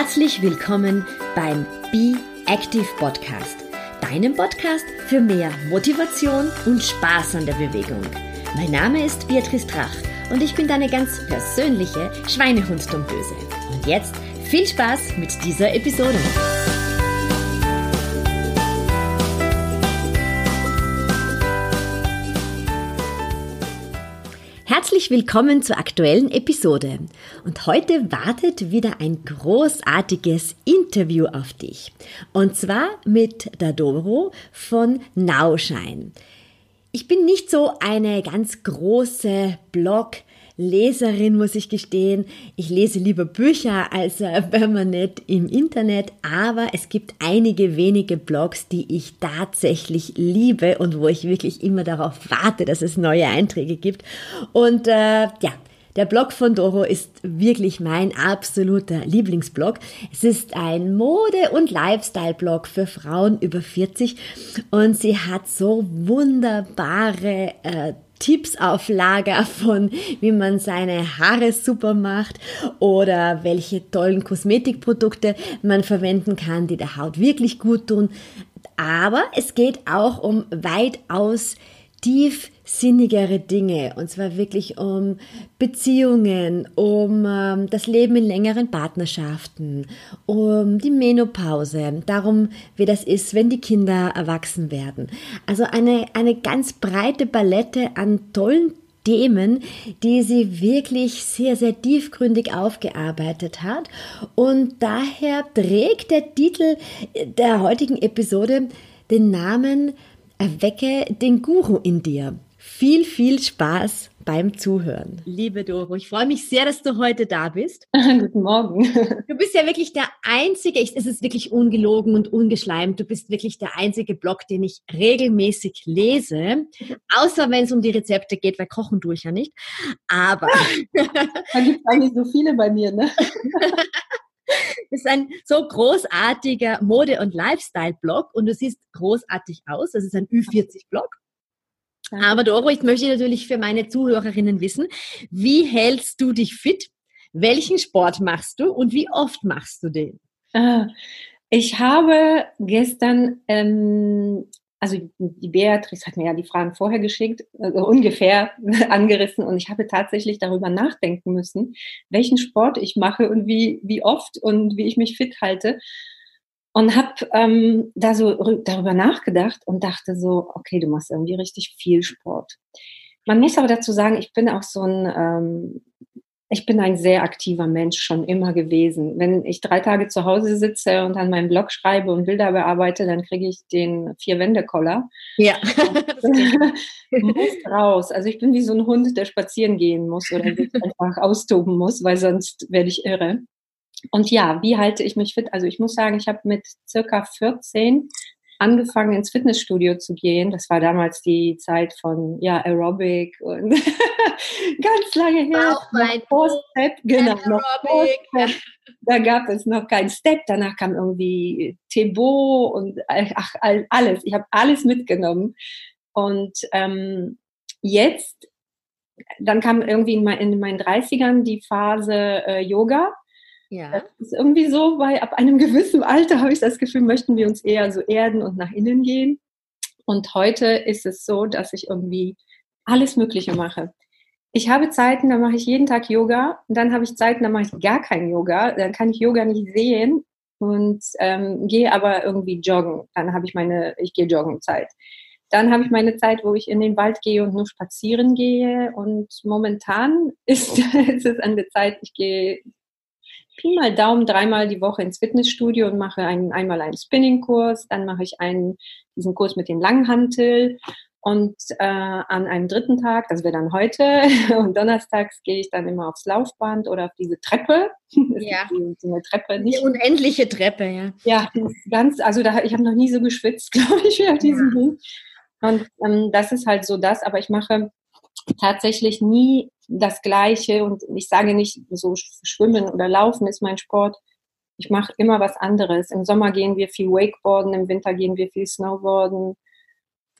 Herzlich willkommen beim Be Active Podcast, deinem Podcast für mehr Motivation und Spaß an der Bewegung. Mein Name ist Beatrice Drach und ich bin deine ganz persönliche Schweinehunddomböse. Und jetzt viel Spaß mit dieser Episode. Herzlich willkommen zur aktuellen Episode. Und heute wartet wieder ein großartiges Interview auf dich. Und zwar mit Dadoro von Nauschein. Ich bin nicht so eine ganz große Blog- Leserin, muss ich gestehen. Ich lese lieber Bücher als äh, permanent im Internet, aber es gibt einige wenige Blogs, die ich tatsächlich liebe und wo ich wirklich immer darauf warte, dass es neue Einträge gibt. Und äh, ja, der Blog von Doro ist wirklich mein absoluter Lieblingsblog. Es ist ein Mode- und Lifestyle-Blog für Frauen über 40 und sie hat so wunderbare äh, Tipps auf Lager von, wie man seine Haare super macht oder welche tollen Kosmetikprodukte man verwenden kann, die der Haut wirklich gut tun. Aber es geht auch um weitaus tiefsinnigere Dinge, und zwar wirklich um Beziehungen, um ähm, das Leben in längeren Partnerschaften, um die Menopause, darum, wie das ist, wenn die Kinder erwachsen werden. Also eine, eine ganz breite Palette an tollen Themen, die sie wirklich sehr, sehr tiefgründig aufgearbeitet hat. Und daher trägt der Titel der heutigen Episode den Namen Erwecke den Guru in dir. Viel, viel Spaß beim Zuhören. Liebe Doro, ich freue mich sehr, dass du heute da bist. Guten Morgen. Du bist ja wirklich der einzige, es ist wirklich ungelogen und ungeschleimt, du bist wirklich der einzige Blog, den ich regelmäßig lese, außer wenn es um die Rezepte geht, weil kochen tue ich ja nicht. Aber. da gibt es eigentlich so viele bei mir, ne? Das ist ein so großartiger Mode- und Lifestyle-Blog und du siehst großartig aus. Das ist ein Ü40-Blog. Aber Doro, ich möchte natürlich für meine Zuhörerinnen wissen, wie hältst du dich fit? Welchen Sport machst du und wie oft machst du den? Ah, ich habe gestern ähm, also die Beatrice hat mir ja die Fragen vorher geschickt, also ungefähr angerissen und ich habe tatsächlich darüber nachdenken müssen, welchen Sport ich mache und wie, wie oft und wie ich mich fit halte. Und habe ähm, da so darüber nachgedacht und dachte so, okay, du machst irgendwie richtig viel Sport. Man muss aber dazu sagen, ich bin auch so ein ähm, ich bin ein sehr aktiver Mensch schon immer gewesen. Wenn ich drei Tage zu Hause sitze und an meinem Blog schreibe und Bilder bearbeite, dann kriege ich den Vier-Wände-Koller. Ja. muss raus. Also ich bin wie so ein Hund, der spazieren gehen muss oder sich einfach austoben muss, weil sonst werde ich irre. Und ja, wie halte ich mich fit? Also ich muss sagen, ich habe mit circa 14 angefangen ins Fitnessstudio zu gehen. Das war damals die Zeit von ja Aerobic und ganz lange her. Step, genau, noch Step. Da gab es noch kein Step. Danach kam irgendwie Tebo und ach, alles. Ich habe alles mitgenommen. Und ähm, jetzt, dann kam irgendwie in, meinen 30ern die Phase äh, Yoga. Ja. Das ist irgendwie so, weil ab einem gewissen Alter habe ich das Gefühl, möchten wir uns eher so erden und nach innen gehen. Und heute ist es so, dass ich irgendwie alles Mögliche mache. Ich habe Zeiten, da mache ich jeden Tag Yoga. Und dann habe ich Zeiten, da mache ich gar kein Yoga. Dann kann ich Yoga nicht sehen und ähm, gehe aber irgendwie joggen. Dann habe ich meine, ich gehe Joggenzeit. Dann habe ich meine Zeit, wo ich in den Wald gehe und nur spazieren gehe. Und momentan ist, ist es an der Zeit, ich gehe Pi mal Daumen dreimal die Woche ins Fitnessstudio und mache einen, einmal einen Spinning-Kurs, dann mache ich einen, diesen Kurs mit den Langhantel und äh, an einem dritten Tag, das wäre dann heute, und donnerstags gehe ich dann immer aufs Laufband oder auf diese Treppe. Ja. so eine Treppe, nicht. Die unendliche Treppe, ja. Ja, ganz, also da, ich habe noch nie so geschwitzt, glaube ich, wie auf diesem Ding. Und ähm, das ist halt so das, aber ich mache tatsächlich nie das Gleiche und ich sage nicht, so Schwimmen oder Laufen ist mein Sport. Ich mache immer was anderes. Im Sommer gehen wir viel Wakeboarden, im Winter gehen wir viel Snowboarden.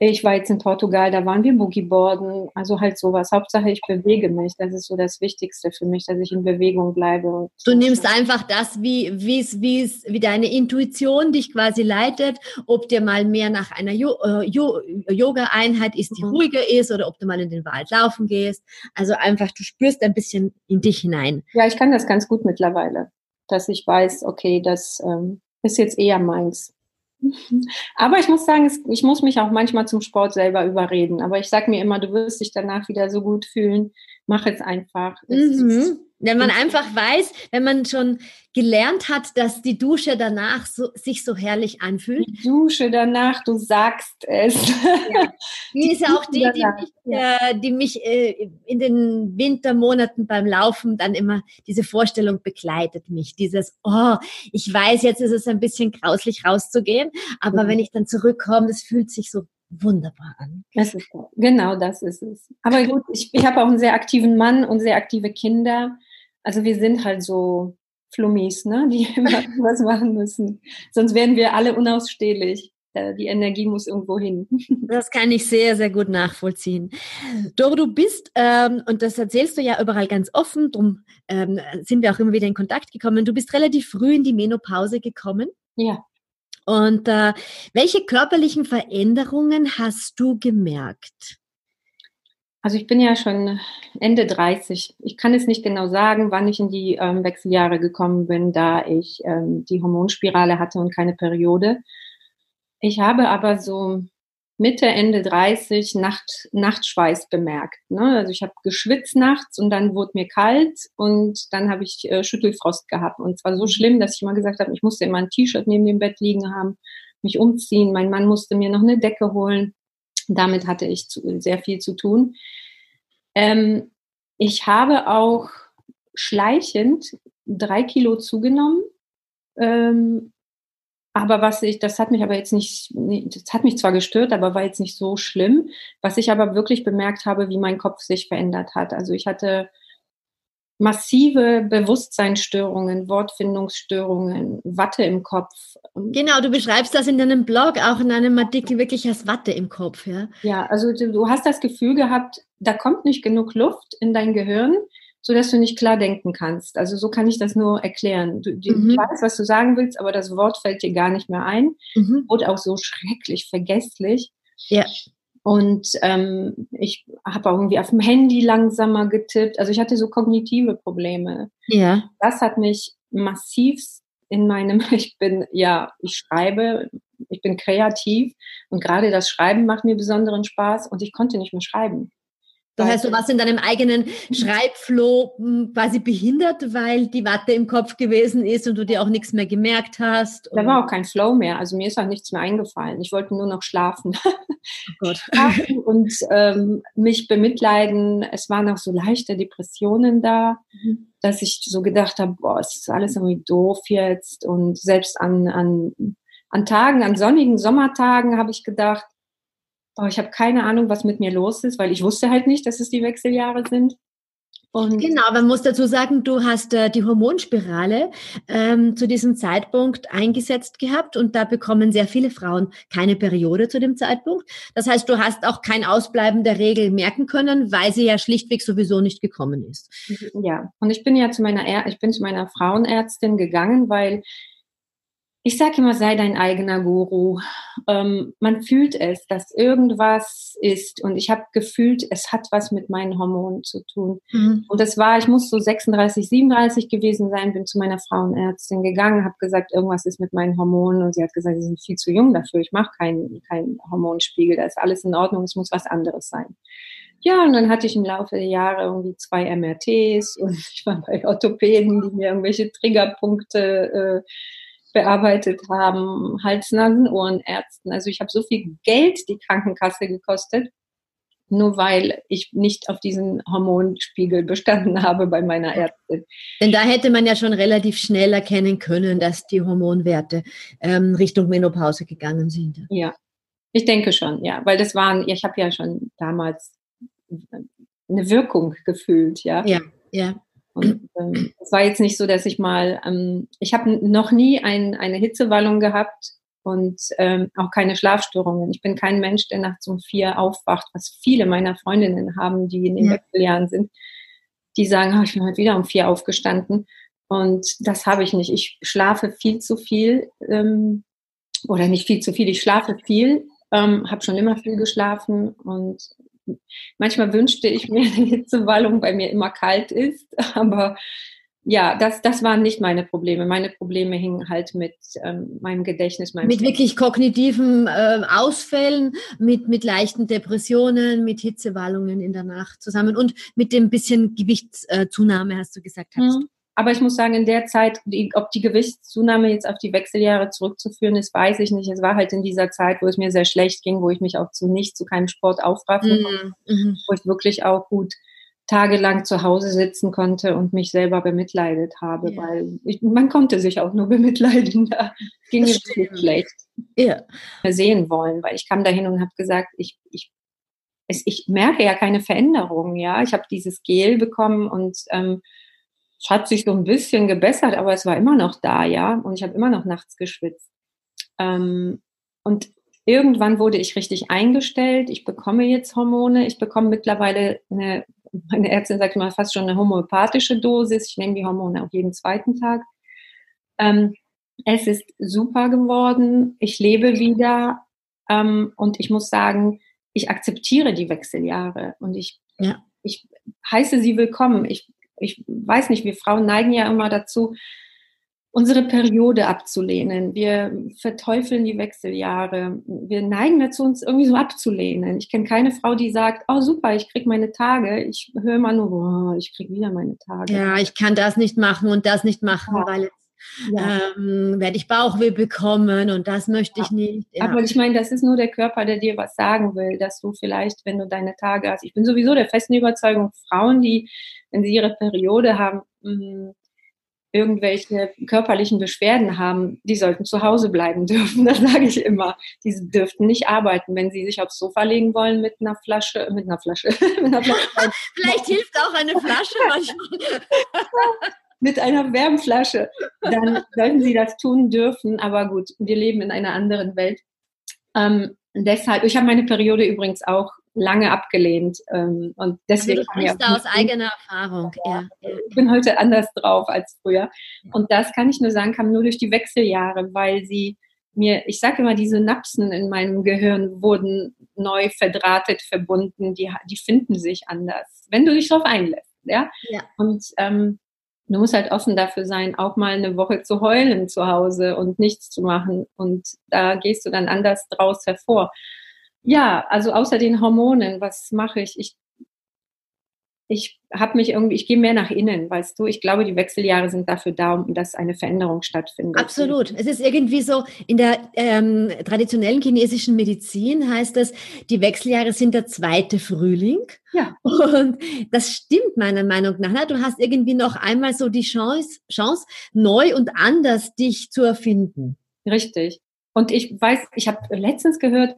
Ich war jetzt in Portugal, da waren wir Boogieboarden, also halt sowas. Hauptsache, ich bewege mich. Das ist so das Wichtigste für mich, dass ich in Bewegung bleibe. Du nimmst einfach das, wie, wie es, wie es, wie deine Intuition dich quasi leitet, ob dir mal mehr nach einer äh, Yoga-Einheit ist, die mhm. ruhiger ist, oder ob du mal in den Wald laufen gehst. Also einfach, du spürst ein bisschen in dich hinein. Ja, ich kann das ganz gut mittlerweile, dass ich weiß, okay, das ähm, ist jetzt eher meins. Aber ich muss sagen, ich muss mich auch manchmal zum Sport selber überreden. Aber ich sage mir immer, du wirst dich danach wieder so gut fühlen. Mach es einfach. Mhm. Wenn man einfach weiß, wenn man schon gelernt hat, dass die Dusche danach so, sich so herrlich anfühlt. Die Dusche danach, du sagst es. Ja. Die, ist ja auch die, die mich, äh, die mich äh, in den Wintermonaten beim Laufen dann immer, diese Vorstellung begleitet mich. Dieses, oh, ich weiß, jetzt ist es ein bisschen grauslich rauszugehen, aber mhm. wenn ich dann zurückkomme, es fühlt sich so wunderbar an. Das ist, genau das ist es. Aber gut, ich, ich habe auch einen sehr aktiven Mann und sehr aktive Kinder. Also wir sind halt so Flummis, ne? die immer was machen müssen. Sonst werden wir alle unausstehlich. Die Energie muss irgendwo hin. Das kann ich sehr, sehr gut nachvollziehen. Doro, du bist, ähm, und das erzählst du ja überall ganz offen, darum ähm, sind wir auch immer wieder in Kontakt gekommen, du bist relativ früh in die Menopause gekommen. Ja. Und äh, welche körperlichen Veränderungen hast du gemerkt? Also ich bin ja schon Ende 30. Ich kann es nicht genau sagen, wann ich in die ähm, Wechseljahre gekommen bin, da ich ähm, die Hormonspirale hatte und keine Periode. Ich habe aber so Mitte, Ende 30 Nacht, Nachtschweiß bemerkt. Ne? Also ich habe geschwitzt nachts und dann wurde mir kalt und dann habe ich äh, Schüttelfrost gehabt. Und zwar so schlimm, dass ich immer gesagt habe, ich musste immer ein T-Shirt neben dem Bett liegen haben, mich umziehen. Mein Mann musste mir noch eine Decke holen. Damit hatte ich zu, sehr viel zu tun. Ähm, ich habe auch schleichend drei Kilo zugenommen. Ähm, aber was ich, das hat mich aber jetzt nicht, das hat mich zwar gestört, aber war jetzt nicht so schlimm. Was ich aber wirklich bemerkt habe, wie mein Kopf sich verändert hat. Also ich hatte massive Bewusstseinsstörungen, Wortfindungsstörungen, Watte im Kopf. Genau, du beschreibst das in deinem Blog, auch in einem Artikel wirklich als Watte im Kopf, ja? Ja, also du, du hast das Gefühl gehabt, da kommt nicht genug Luft in dein Gehirn, sodass du nicht klar denken kannst. Also so kann ich das nur erklären. Du, du mhm. weißt, was du sagen willst, aber das Wort fällt dir gar nicht mehr ein. Mhm. Wurde auch so schrecklich vergesslich. Ja. Und ähm, ich habe auch irgendwie auf dem Handy langsamer getippt. Also ich hatte so kognitive Probleme. Ja. Das hat mich massiv in meinem, ich bin, ja, ich schreibe, ich bin kreativ und gerade das Schreiben macht mir besonderen Spaß und ich konnte nicht mehr schreiben. Das heißt, du warst in deinem eigenen Schreibflow hm, quasi behindert, weil die Watte im Kopf gewesen ist und du dir auch nichts mehr gemerkt hast. Da war auch kein Flow mehr. Also mir ist auch nichts mehr eingefallen. Ich wollte nur noch schlafen. Oh Gott. und ähm, mich bemitleiden. Es waren auch so leichte Depressionen da, mhm. dass ich so gedacht habe, boah, es ist alles irgendwie doof jetzt. Und selbst an, an, an Tagen, an sonnigen Sommertagen habe ich gedacht, oh, ich habe keine Ahnung, was mit mir los ist, weil ich wusste halt nicht, dass es die Wechseljahre sind. Und genau, man muss dazu sagen, du hast äh, die Hormonspirale ähm, zu diesem Zeitpunkt eingesetzt gehabt und da bekommen sehr viele Frauen keine Periode zu dem Zeitpunkt. Das heißt, du hast auch kein Ausbleiben der Regel merken können, weil sie ja schlichtweg sowieso nicht gekommen ist. Ja, und ich bin ja zu meiner, ich bin zu meiner Frauenärztin gegangen, weil ich sage immer, sei dein eigener Guru. Ähm, man fühlt es, dass irgendwas ist. Und ich habe gefühlt, es hat was mit meinen Hormonen zu tun. Mhm. Und das war, ich muss so 36, 37 gewesen sein, bin zu meiner Frauenärztin gegangen, habe gesagt, irgendwas ist mit meinen Hormonen. Und sie hat gesagt, sie sind viel zu jung dafür. Ich mache keinen kein Hormonspiegel. Da ist alles in Ordnung. Es muss was anderes sein. Ja, und dann hatte ich im Laufe der Jahre irgendwie zwei MRTs und ich war bei Orthopäden, die mir irgendwelche Triggerpunkte äh, bearbeitet haben, Hals-Nasen-Ohrenärzten. Also ich habe so viel Geld die Krankenkasse gekostet, nur weil ich nicht auf diesen Hormonspiegel bestanden habe bei meiner Ärztin. Denn da hätte man ja schon relativ schnell erkennen können, dass die Hormonwerte ähm, Richtung Menopause gegangen sind. Ja, ich denke schon, ja, weil das waren, ich habe ja schon damals eine Wirkung gefühlt, ja. Ja, ja. Und ähm, es war jetzt nicht so, dass ich mal, ähm, ich habe noch nie ein, eine Hitzewallung gehabt und ähm, auch keine Schlafstörungen. Ich bin kein Mensch, der nachts um vier aufwacht, was viele meiner Freundinnen haben, die in den ja. Wechseljahren sind. Die sagen, oh, ich bin heute wieder um vier aufgestanden. Und das habe ich nicht. Ich schlafe viel zu viel ähm, oder nicht viel zu viel. Ich schlafe viel, ähm, habe schon immer viel geschlafen und manchmal wünschte ich mir eine Hitzewallung, weil mir immer kalt ist, aber ja, das, das waren nicht meine Probleme. Meine Probleme hingen halt mit ähm, meinem Gedächtnis. Meinem mit wirklich kognitiven äh, Ausfällen, mit, mit leichten Depressionen, mit Hitzewallungen in der Nacht zusammen und mit dem bisschen Gewichtszunahme, hast du gesagt. Hast. Mhm. Aber ich muss sagen, in der Zeit, die, ob die Gewichtszunahme jetzt auf die Wechseljahre zurückzuführen ist, weiß ich nicht. Es war halt in dieser Zeit, wo es mir sehr schlecht ging, wo ich mich auch zu nicht, zu keinem Sport aufraffen konnte, mhm. wo ich wirklich auch gut tagelang zu Hause sitzen konnte und mich selber bemitleidet habe, ja. weil ich, man konnte sich auch nur bemitleiden. Da ging es schlecht. Ja. Sehen wollen, weil ich kam dahin und habe gesagt, ich, ich, ich merke ja keine Veränderung. Ja, ich habe dieses Gel bekommen und ähm, es hat sich so ein bisschen gebessert, aber es war immer noch da, ja. Und ich habe immer noch nachts geschwitzt. Ähm, und irgendwann wurde ich richtig eingestellt. Ich bekomme jetzt Hormone. Ich bekomme mittlerweile eine, meine Ärztin sagt immer fast schon eine homöopathische Dosis. Ich nehme die Hormone auf jeden zweiten Tag. Ähm, es ist super geworden. Ich lebe wieder. Ähm, und ich muss sagen, ich akzeptiere die Wechseljahre und ich, ja. ich heiße sie willkommen. Ich ich weiß nicht, wir Frauen neigen ja immer dazu, unsere Periode abzulehnen. Wir verteufeln die Wechseljahre. Wir neigen dazu, uns irgendwie so abzulehnen. Ich kenne keine Frau, die sagt, oh super, ich kriege meine Tage. Ich höre immer nur, oh, ich kriege wieder meine Tage. Ja, ich kann das nicht machen und das nicht machen, ja. weil ja. ähm, werde ich Bauchweh bekommen und das möchte ich nicht. Ja. Aber ich meine, das ist nur der Körper, der dir was sagen will, dass du vielleicht, wenn du deine Tage hast, ich bin sowieso der festen Überzeugung, Frauen, die, wenn sie ihre Periode haben, mh, mm, irgendwelche körperlichen Beschwerden haben, die sollten zu Hause bleiben dürfen. Das sage ich immer. Die dürften nicht arbeiten, wenn sie sich aufs Sofa legen wollen mit einer Flasche, mit einer Flasche. mit einer Flasche. Vielleicht hilft auch eine Flasche manchmal. Mit einer Wärmflasche, dann sollten sie das tun dürfen. Aber gut, wir leben in einer anderen Welt. Ähm, deshalb, ich habe meine Periode übrigens auch lange abgelehnt. Ähm, und deswegen. Also du sprichst aus eigener Erfahrung. Ja, ja. Ich bin heute anders drauf als früher. Und das kann ich nur sagen, kam nur durch die Wechseljahre, weil sie mir, ich sage immer, die Synapsen in meinem Gehirn wurden neu verdrahtet, verbunden, die, die finden sich anders, wenn du dich darauf einlässt. Ja? ja. Und ähm, du musst halt offen dafür sein, auch mal eine Woche zu heulen zu Hause und nichts zu machen. Und da gehst du dann anders draus hervor. Ja, also außer den Hormonen, was mache ich? Ich ich habe mich irgendwie, ich gehe mehr nach innen, weißt du. Ich glaube, die Wechseljahre sind dafür da, um dass eine Veränderung stattfindet. Absolut. Es ist irgendwie so, in der ähm, traditionellen chinesischen Medizin heißt das, die Wechseljahre sind der zweite Frühling. Ja. Und das stimmt meiner Meinung nach. Du hast irgendwie noch einmal so die Chance, Chance, neu und anders dich zu erfinden. Richtig. Und ich weiß, ich habe letztens gehört,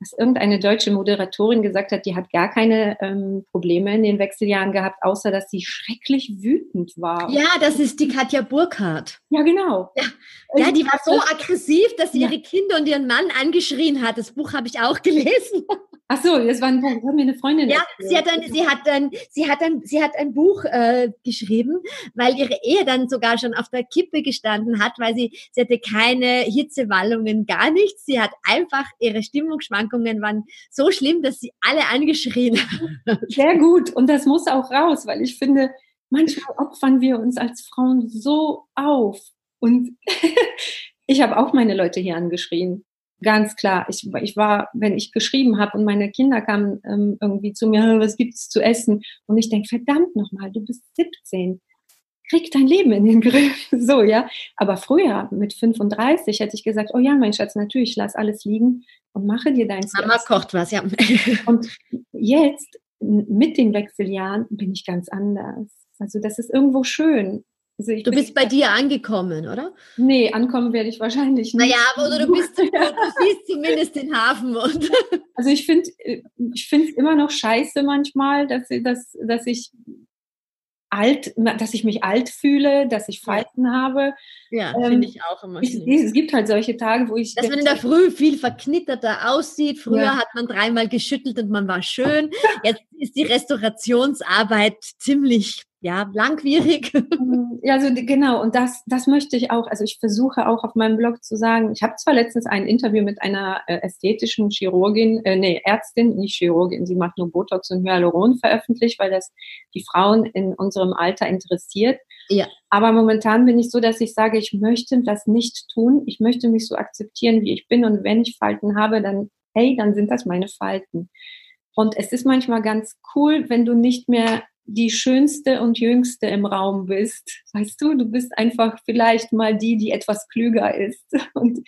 dass irgendeine deutsche Moderatorin gesagt hat, die hat gar keine ähm, Probleme in den Wechseljahren gehabt, außer dass sie schrecklich wütend war. Ja, das ist die Katja Burkhardt. Ja, genau. Ja, ja die war so aggressiv, dass sie ja. ihre Kinder und ihren Mann angeschrien hat. Das Buch habe ich auch gelesen. Ach so, das war ein Buch, das hat mir eine Freundin. Ja, sie hat, ein, sie hat ein, sie hat ein, sie hat ein Buch äh, geschrieben, weil ihre Ehe dann sogar schon auf der Kippe gestanden hat, weil sie, sie hatte keine Hitzewallungen, gar nichts. Sie hat einfach ihre Stimmungsschwankungen waren so schlimm, dass sie alle angeschrien hat. Sehr gut. Und das muss auch raus, weil ich finde, manchmal opfern wir uns als Frauen so auf. Und ich habe auch meine Leute hier angeschrien. Ganz klar. Ich, ich war, wenn ich geschrieben habe und meine Kinder kamen ähm, irgendwie zu mir, was gibt's zu essen? Und ich denke, verdammt nochmal, du bist 17. Krieg dein Leben in den Griff. So, ja. Aber früher, mit 35, hätte ich gesagt, oh ja, mein Schatz, natürlich, lass alles liegen und mache dir dein Mama kocht was, ja. Und jetzt, mit den Wechseljahren, bin ich ganz anders. Also das ist irgendwo schön. Also du bist bei dir angekommen, oder? Nee, ankommen werde ich wahrscheinlich nicht. Naja, aber du, bist, du, du siehst zumindest den Hafen. Und also ich finde ich finde es immer noch scheiße manchmal, dass, dass, dass ich alt, dass ich mich alt fühle, dass ich Falten ja. habe. Ja, ähm, finde ich auch immer. Ich, es gibt halt solche Tage, wo ich. Dass man in der Früh viel verknitterter aussieht. Früher ja. hat man dreimal geschüttelt und man war schön. Jetzt ist die Restaurationsarbeit ziemlich ja, langwierig. Mhm. Ja, also genau, und das, das möchte ich auch, also ich versuche auch auf meinem Blog zu sagen, ich habe zwar letztens ein Interview mit einer äh, ästhetischen Chirurgin, äh, nee, Ärztin, nicht Chirurgin, sie macht nur Botox und Hyaluron veröffentlicht, weil das die Frauen in unserem Alter interessiert. Ja. Aber momentan bin ich so, dass ich sage, ich möchte das nicht tun. Ich möchte mich so akzeptieren, wie ich bin. Und wenn ich Falten habe, dann, hey, dann sind das meine Falten. Und es ist manchmal ganz cool, wenn du nicht mehr die schönste und jüngste im Raum bist. Weißt du, du bist einfach vielleicht mal die, die etwas klüger ist. Und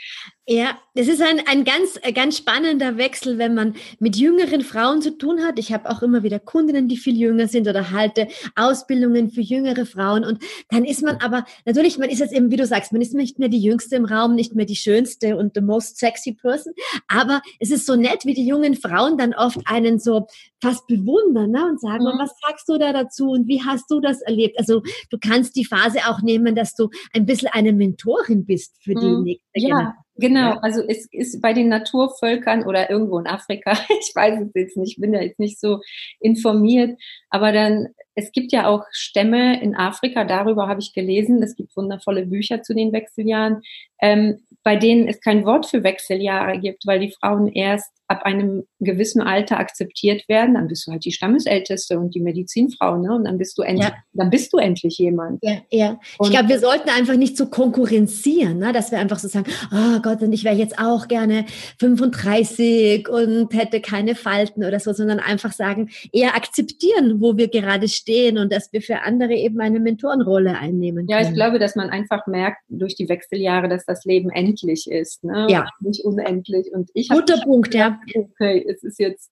ja, das ist ein, ein ganz, ganz spannender Wechsel, wenn man mit jüngeren Frauen zu tun hat. Ich habe auch immer wieder Kundinnen, die viel jünger sind oder halte Ausbildungen für jüngere Frauen. Und dann ist man aber, natürlich, man ist jetzt eben, wie du sagst, man ist nicht mehr die jüngste im Raum, nicht mehr die schönste und the most sexy person. Aber es ist so nett, wie die jungen Frauen dann oft einen so fast bewundern ne? und sagen, mhm. was sagst du da dazu und wie hast du das erlebt? Also du kannst die Phase auch nehmen, dass du ein bisschen eine Mentorin bist für die mhm. nächste ja. Generation. Genau, also es ist bei den Naturvölkern oder irgendwo in Afrika, ich weiß es jetzt nicht, bin ja jetzt nicht so informiert, aber dann, es gibt ja auch Stämme in Afrika, darüber habe ich gelesen, es gibt wundervolle Bücher zu den Wechseljahren, ähm, bei denen es kein Wort für Wechseljahre gibt, weil die Frauen erst ab einem gewissen Alter akzeptiert werden, dann bist du halt die Stammesälteste und die Medizinfrau, ne? Und dann bist du endlich, ja. dann bist du endlich jemand. Ja, ja. Und ich glaube, wir sollten einfach nicht so konkurrenzieren, ne? dass wir einfach so sagen, oh Gott, und ich wäre jetzt auch gerne 35 und hätte keine Falten oder so, sondern einfach sagen, eher akzeptieren, wo wir gerade stehen und dass wir für andere eben eine Mentorenrolle einnehmen. Können. Ja, ich glaube, dass man einfach merkt durch die Wechseljahre, dass das Leben endlich ist, ne? Ja. Nicht unendlich. Und ich Guter Punkt, ja okay, es ist jetzt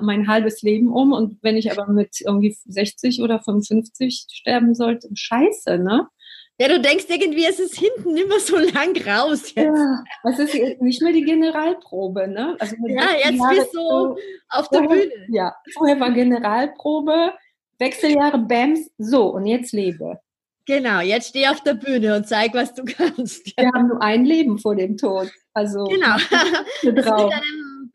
mein halbes Leben um und wenn ich aber mit irgendwie 60 oder 55 sterben sollte, scheiße, ne? Ja, du denkst irgendwie, es ist hinten immer so lang raus jetzt. Ja, es ist jetzt nicht mehr die Generalprobe, ne? Also ja, jetzt Jahre bist du so auf der vorher, Bühne. Ja, vorher war Generalprobe, Wechseljahre, Bams, so und jetzt lebe. Genau, jetzt steh auf der Bühne und zeig, was du kannst. Wir haben nur ein Leben vor dem Tod. Also genau. drauf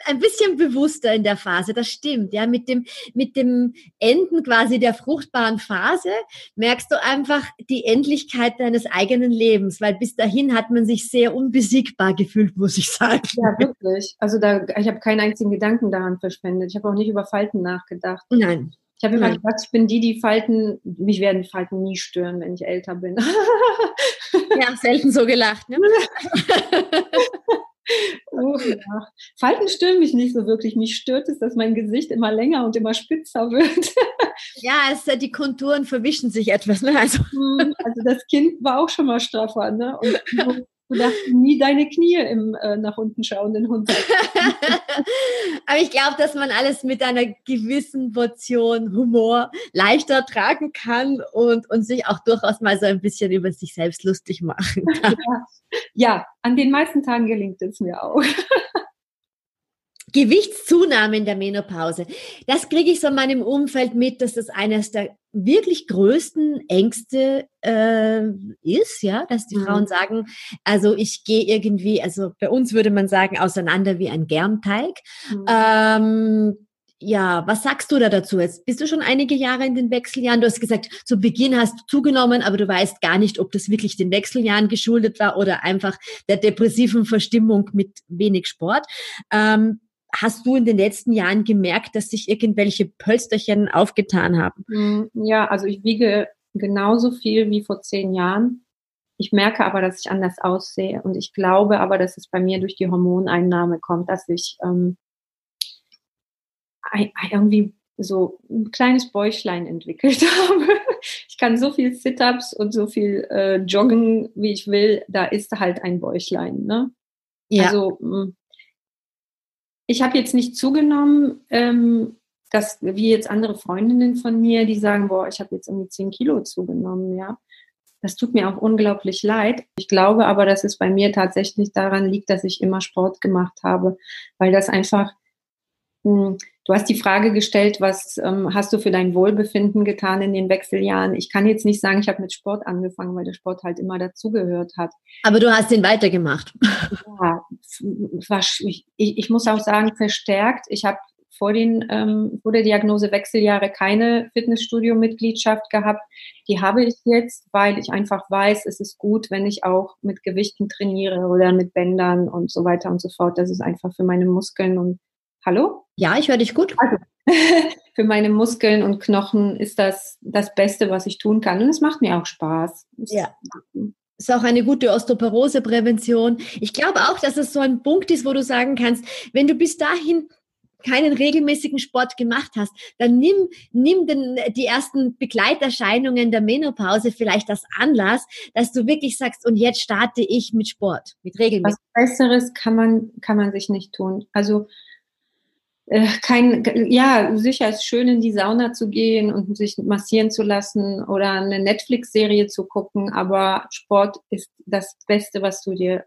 ein bisschen bewusster in der Phase, das stimmt. Ja, mit dem, mit dem Enden quasi der fruchtbaren Phase merkst du einfach die Endlichkeit deines eigenen Lebens, weil bis dahin hat man sich sehr unbesiegbar gefühlt, muss ich sagen. Ja, wirklich. Also da, ich habe keinen einzigen Gedanken daran verschwendet. Ich habe auch nicht über Falten nachgedacht. Nein. Ich habe immer gesagt, ich bin die, die Falten, mich werden Falten nie stören, wenn ich älter bin. ja, selten so gelacht, ne? Oh, ja. Falten stören mich nicht so wirklich. Mich stört es, dass mein Gesicht immer länger und immer spitzer wird. ja, es, die Konturen verwischen sich etwas. Ne? Also. Hm, also das Kind war auch schon mal straffer. Ne? Und Du darfst nie deine Knie im äh, nach unten schauenden Hund. Aber ich glaube, dass man alles mit einer gewissen Portion Humor leichter tragen kann und, und sich auch durchaus mal so ein bisschen über sich selbst lustig machen kann. Ja, ja an den meisten Tagen gelingt es mir auch. Gewichtszunahme in der Menopause. Das kriege ich so in meinem Umfeld mit, dass das eines der wirklich größten Ängste äh, ist, ja, dass die mhm. Frauen sagen, also ich gehe irgendwie, also bei uns würde man sagen, auseinander wie ein Germteig. Mhm. Ähm, ja, was sagst du da dazu? Jetzt bist du schon einige Jahre in den Wechseljahren. Du hast gesagt, zu Beginn hast du zugenommen, aber du weißt gar nicht, ob das wirklich den Wechseljahren geschuldet war oder einfach der depressiven Verstimmung mit wenig Sport. Ähm, hast du in den letzten Jahren gemerkt, dass sich irgendwelche Pölsterchen aufgetan haben? Hm, ja, also ich wiege genauso viel wie vor zehn Jahren. Ich merke aber, dass ich anders aussehe und ich glaube aber, dass es bei mir durch die Hormoneinnahme kommt, dass ich ähm, irgendwie so ein kleines Bäuchlein entwickelt habe. Ich kann so viel Sit-ups und so viel äh, joggen, wie ich will. Da ist halt ein Bäuchlein. Ne? Ja. Also hm, ich habe jetzt nicht zugenommen, ähm, dass wie jetzt andere Freundinnen von mir, die sagen, boah, ich habe jetzt irgendwie 10 Kilo zugenommen, ja. Das tut mir auch unglaublich leid. Ich glaube aber, dass es bei mir tatsächlich daran liegt, dass ich immer Sport gemacht habe, weil das einfach, mh, hm, Du hast die Frage gestellt, was ähm, hast du für dein Wohlbefinden getan in den Wechseljahren? Ich kann jetzt nicht sagen, ich habe mit Sport angefangen, weil der Sport halt immer dazugehört hat. Aber du hast den weitergemacht. Ja, war, ich, ich muss auch sagen, verstärkt. Ich habe vor, den, ähm, vor der Diagnose Wechseljahre keine Fitnessstudio-Mitgliedschaft gehabt. Die habe ich jetzt, weil ich einfach weiß, es ist gut, wenn ich auch mit Gewichten trainiere oder mit Bändern und so weiter und so fort. Das ist einfach für meine Muskeln und Hallo? Ja, ich höre dich gut. Also, für meine Muskeln und Knochen ist das das Beste, was ich tun kann. Und es macht mir auch Spaß. Ja. Ist auch eine gute Osteoporoseprävention. Ich glaube auch, dass es so ein Punkt ist, wo du sagen kannst, wenn du bis dahin keinen regelmäßigen Sport gemacht hast, dann nimm, nimm den, die ersten Begleiterscheinungen der Menopause vielleicht als Anlass, dass du wirklich sagst, und jetzt starte ich mit Sport, mit regelmäßig. Was Besseres kann man, kann man sich nicht tun. Also, kein, ja, sicher ist schön in die Sauna zu gehen und sich massieren zu lassen oder eine Netflix-Serie zu gucken, aber Sport ist das Beste, was du dir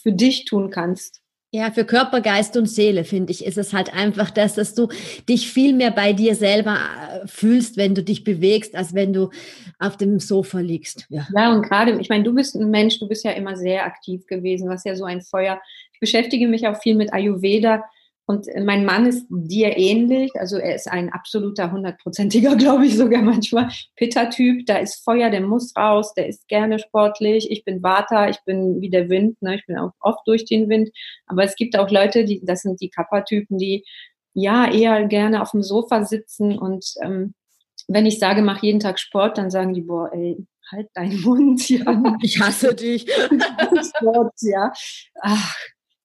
für dich tun kannst. Ja, für Körper, Geist und Seele, finde ich, ist es halt einfach das, dass du dich viel mehr bei dir selber äh, fühlst, wenn du dich bewegst, als wenn du auf dem Sofa liegst. Ja, ja und gerade, ich meine, du bist ein Mensch, du bist ja immer sehr aktiv gewesen, was ja so ein Feuer. Ich beschäftige mich auch viel mit Ayurveda und mein Mann ist dir ähnlich, also er ist ein absoluter hundertprozentiger, glaube ich sogar manchmal, Pitta-Typ. Da ist Feuer, der muss raus, der ist gerne sportlich. Ich bin Vata, ich bin wie der Wind, ne? ich bin auch oft durch den Wind. Aber es gibt auch Leute, die, das sind die Kappa-Typen, die ja eher gerne auf dem Sofa sitzen und ähm, wenn ich sage, mach jeden Tag Sport, dann sagen die, boah, ey, halt deinen Mund, ja. Ich hasse dich. Sport, ja. Ach,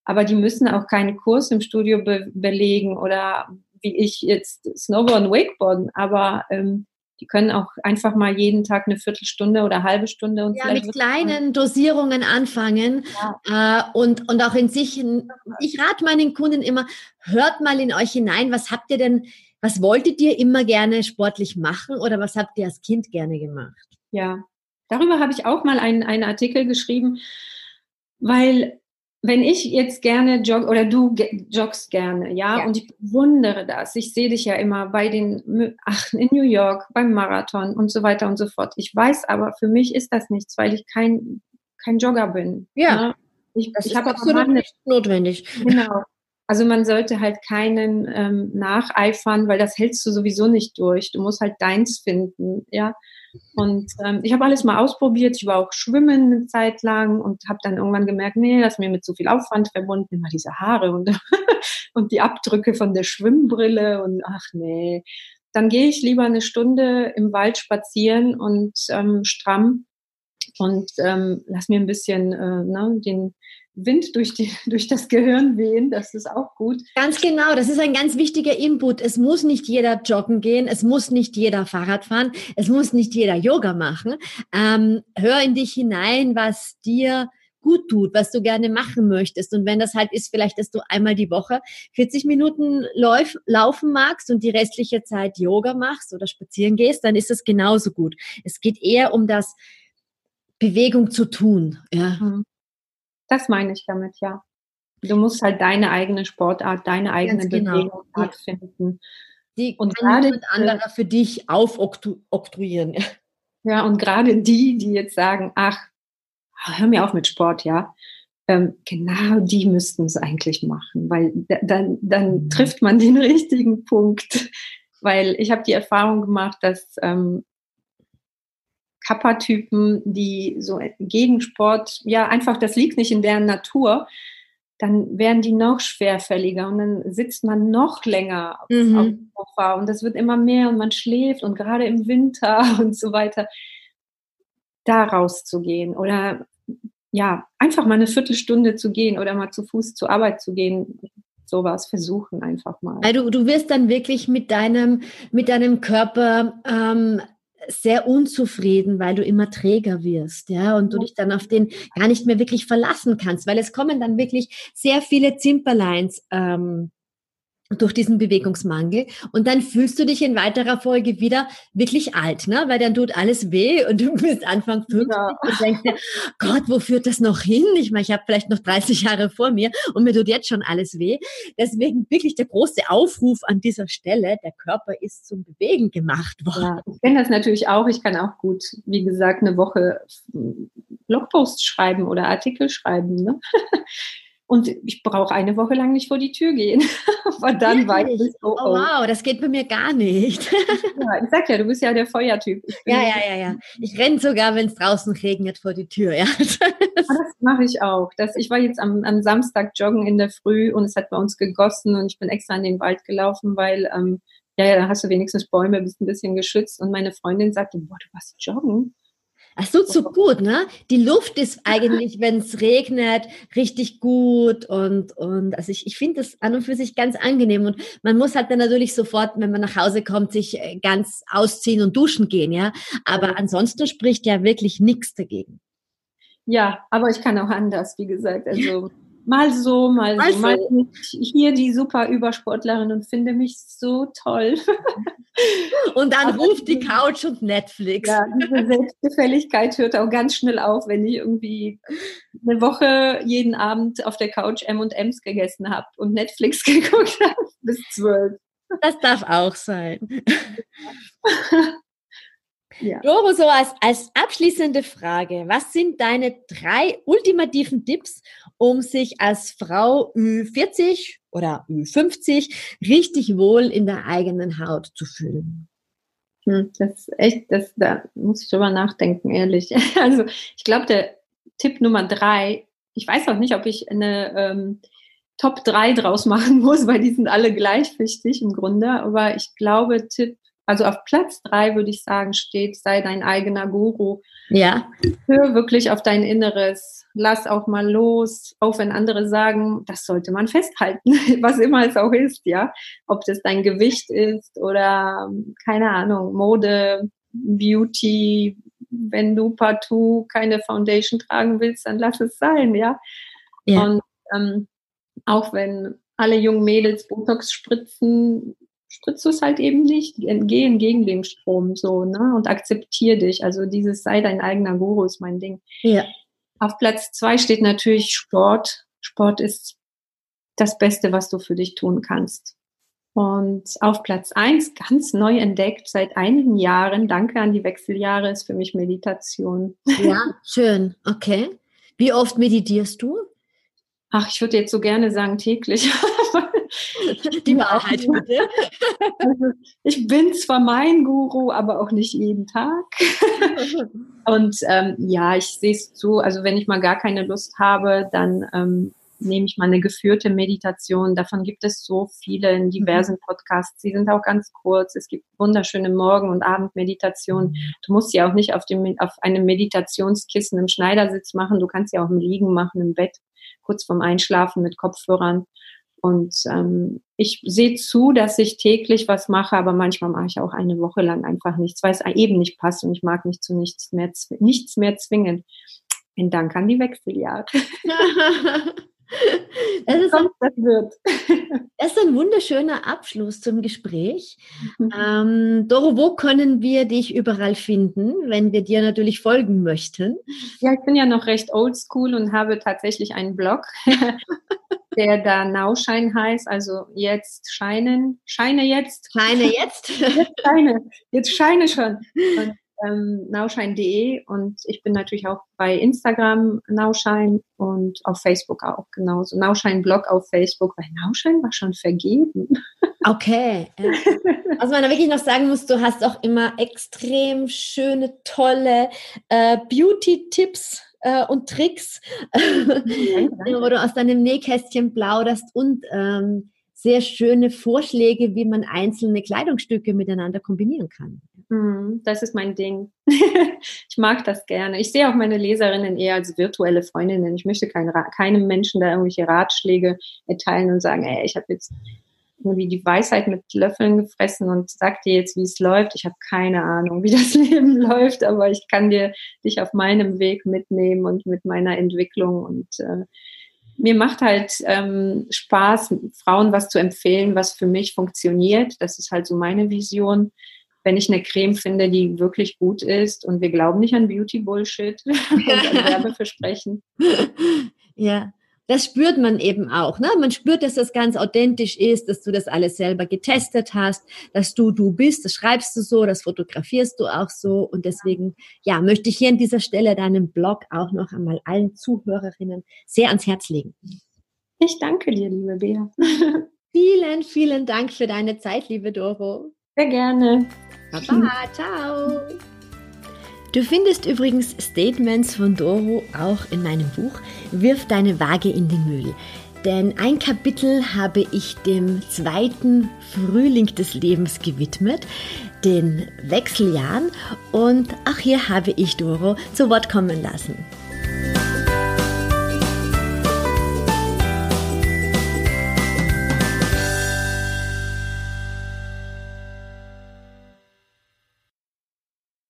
aber die müssen auch keinen Kurs im Studio be belegen oder wie ich jetzt Snowboarden, Wakeboarden, aber ähm, die können auch einfach mal jeden Tag eine Viertelstunde oder eine halbe Stunde und ja, mit kleinen Dosierungen anfangen ja. äh, und, und auch in sich. Ich rate meinen Kunden immer, hört mal in euch hinein, was habt ihr denn, was wolltet ihr immer gerne sportlich machen oder was habt ihr als Kind gerne gemacht? Ja, darüber habe ich auch mal einen, einen Artikel geschrieben, weil wenn ich jetzt gerne jogge oder du joggst gerne, ja, ja, und ich bewundere das. Ich sehe dich ja immer bei den, ach, in New York, beim Marathon und so weiter und so fort. Ich weiß aber, für mich ist das nichts, weil ich kein, kein Jogger bin. Ja. Ne? Ich, das ich ist absolut nicht notwendig. Genau. Also man sollte halt keinen ähm, nacheifern, weil das hältst du sowieso nicht durch. Du musst halt deins finden, ja. Und ähm, ich habe alles mal ausprobiert. Ich war auch schwimmen eine Zeit lang und habe dann irgendwann gemerkt, nee, das ist mir mit zu viel Aufwand verbunden, immer diese Haare und, und die Abdrücke von der Schwimmbrille und ach nee. Dann gehe ich lieber eine Stunde im Wald spazieren und ähm, stramm und ähm, lass mir ein bisschen äh, ne, den Wind durch, die, durch das Gehirn wehen, das ist auch gut. Ganz genau, das ist ein ganz wichtiger Input. Es muss nicht jeder joggen gehen, es muss nicht jeder Fahrrad fahren, es muss nicht jeder Yoga machen. Ähm, hör in dich hinein, was dir gut tut, was du gerne machen möchtest. Und wenn das halt ist, vielleicht, dass du einmal die Woche 40 Minuten lauf, laufen magst und die restliche Zeit Yoga machst oder spazieren gehst, dann ist das genauso gut. Es geht eher um das Bewegung zu tun. Ja. Mhm. Das meine ich damit, ja. Du musst halt deine eigene Sportart, deine eigene genau. Bewegungsart finden. Die und gerade jemand anderer für dich aufoktroyieren. Ja, und gerade die, die jetzt sagen, ach, hör mir auf mit Sport, ja. Ähm, genau die müssten es eigentlich machen, weil dann, dann mhm. trifft man den richtigen Punkt. Weil ich habe die Erfahrung gemacht, dass ähm, Kappa-Typen, die so gegen Sport, ja, einfach, das liegt nicht in deren Natur, dann werden die noch schwerfälliger und dann sitzt man noch länger mhm. auf dem Sofa und das wird immer mehr und man schläft und gerade im Winter und so weiter, da rauszugehen oder ja, einfach mal eine Viertelstunde zu gehen oder mal zu Fuß zur Arbeit zu gehen, sowas versuchen einfach mal. Also du wirst dann wirklich mit deinem, mit deinem Körper ähm, sehr unzufrieden, weil du immer träger wirst, ja, und du dich dann auf den gar nicht mehr wirklich verlassen kannst, weil es kommen dann wirklich sehr viele Zimperleins ähm, durch diesen Bewegungsmangel und dann fühlst du dich in weiterer Folge wieder wirklich alt, ne? Weil dann tut alles weh und du bist Anfang 50 ja. und denkst dir, Gott, wo führt das noch hin? Ich meine, ich habe vielleicht noch 30 Jahre vor mir und mir tut jetzt schon alles weh. Deswegen wirklich der große Aufruf an dieser Stelle, der Körper ist zum Bewegen gemacht worden. Ja, ich kenne das natürlich auch. Ich kann auch gut, wie gesagt, eine Woche Blogpost schreiben oder Artikel schreiben. Ne? Und ich brauche eine Woche lang nicht vor die Tür gehen. Aber dann weiß ich, oh, oh. oh, wow, das geht bei mir gar nicht. ja, ich sag ja, du bist ja der Feuertyp. Ja, ja, ja, ja. Ich renne sogar, wenn es draußen regnet, vor die Tür. Ja. das mache ich auch. Das, ich war jetzt am, am, Samstag joggen in der Früh und es hat bei uns gegossen und ich bin extra in den Wald gelaufen, weil ähm, ja, ja, da hast du wenigstens Bäume, bist ein bisschen geschützt. Und meine Freundin sagte, boah, du warst joggen. Das tut so gut, ne? Die Luft ist eigentlich, wenn es regnet, richtig gut und, und also ich, ich finde das an und für sich ganz angenehm und man muss halt dann natürlich sofort, wenn man nach Hause kommt, sich äh, ganz ausziehen und duschen gehen, ja? Aber ansonsten spricht ja wirklich nichts dagegen. Ja, aber ich kann auch anders, wie gesagt. Also mal so, mal, so, mal hier die super Übersportlerin und finde mich so toll. Und dann ruft die Couch und Netflix. Ja, diese Selbstgefälligkeit hört auch ganz schnell auf, wenn ich irgendwie eine Woche jeden Abend auf der Couch M&M's gegessen habe und Netflix geguckt habe bis zwölf. Das darf auch sein. Ja. Doro, so als, als abschließende Frage, was sind deine drei ultimativen Tipps, um sich als Frau Ü40 oder Ü50 richtig wohl in der eigenen Haut zu fühlen? Hm, das ist echt, das, da muss ich drüber nachdenken, ehrlich. Also ich glaube, der Tipp Nummer drei, ich weiß auch nicht, ob ich eine ähm, Top 3 draus machen muss, weil die sind alle gleich wichtig im Grunde. Aber ich glaube, Tipp also auf Platz drei würde ich sagen, steht, sei dein eigener Guru. Ja. Hör wirklich auf dein Inneres. Lass auch mal los, auch wenn andere sagen, das sollte man festhalten, was immer es auch ist, ja. Ob das dein Gewicht ist oder, keine Ahnung, Mode, Beauty. Wenn du partout keine Foundation tragen willst, dann lass es sein, ja. ja. Und ähm, auch wenn alle jungen Mädels Botox spritzen, spritzt du es halt eben nicht. Geh entgegen dem Strom so, ne? Und akzeptier dich. Also dieses sei dein eigener Guru ist mein Ding. Ja. Auf Platz zwei steht natürlich Sport. Sport ist das Beste, was du für dich tun kannst. Und auf Platz eins ganz neu entdeckt seit einigen Jahren, danke an die Wechseljahre, ist für mich Meditation. Ja, schön. Okay. Wie oft meditierst du? Ach, ich würde jetzt so gerne sagen täglich. Die Wahrheit bitte. Ich bin zwar mein Guru, aber auch nicht jeden Tag. Und ähm, ja, ich sehe es so, also wenn ich mal gar keine Lust habe, dann ähm, nehme ich mal eine geführte Meditation. Davon gibt es so viele in diversen mhm. Podcasts. Sie sind auch ganz kurz. Es gibt wunderschöne Morgen- und Abendmeditationen. Du musst sie auch nicht auf, dem, auf einem Meditationskissen im Schneidersitz machen. Du kannst sie auch im Liegen machen, im Bett, kurz vorm Einschlafen mit Kopfhörern. Und ähm, ich sehe zu, dass ich täglich was mache, aber manchmal mache ich auch eine Woche lang einfach nichts, weil es eben nicht passt und ich mag mich zu nichts mehr, nichts mehr zwingen. Ein Dank an die Wechseljahre. Das ist, ein, das, wird. das ist ein wunderschöner Abschluss zum Gespräch. Mhm. Ähm, Doro, wo können wir dich überall finden, wenn wir dir natürlich folgen möchten? Ja, ich bin ja noch recht oldschool und habe tatsächlich einen Blog. der da Nauschein heißt, also jetzt scheinen, scheine jetzt. Scheine jetzt? jetzt scheine, jetzt scheine schon. Und, ähm, nauschein.de und ich bin natürlich auch bei Instagram Nauschein und auf Facebook auch genauso. Nauschein-Blog auf Facebook, weil Nauschein war schon vergeben. Okay. Also man wirklich noch sagen muss, du hast auch immer extrem schöne, tolle äh, Beauty-Tipps äh, und Tricks, wo du aus deinem Nähkästchen plauderst und ähm, sehr schöne Vorschläge, wie man einzelne Kleidungsstücke miteinander kombinieren kann. Mhm, das ist mein Ding. ich mag das gerne. Ich sehe auch meine Leserinnen eher als virtuelle Freundinnen. Ich möchte kein, keinem Menschen da irgendwelche Ratschläge erteilen und sagen, ey, ich habe jetzt irgendwie die Weisheit mit Löffeln gefressen und sag dir jetzt, wie es läuft. Ich habe keine Ahnung, wie das Leben läuft, aber ich kann dir dich auf meinem Weg mitnehmen und mit meiner Entwicklung und äh, mir macht halt ähm, Spaß, Frauen was zu empfehlen, was für mich funktioniert. Das ist halt so meine Vision. Wenn ich eine Creme finde, die wirklich gut ist und wir glauben nicht an Beauty-Bullshit und an Werbeversprechen. Ja, das spürt man eben auch. Ne? Man spürt, dass das ganz authentisch ist, dass du das alles selber getestet hast, dass du du bist, das schreibst du so, das fotografierst du auch so. Und deswegen, ja, möchte ich hier an dieser Stelle deinen Blog auch noch einmal allen Zuhörerinnen sehr ans Herz legen. Ich danke dir, liebe Bea. vielen, vielen Dank für deine Zeit, liebe Doro. Sehr gerne. Baba, ciao. Du findest übrigens Statements von Doro auch in meinem Buch Wirf deine Waage in den Müll. Denn ein Kapitel habe ich dem zweiten Frühling des Lebens gewidmet, den Wechseljahren. Und auch hier habe ich Doro zu Wort kommen lassen.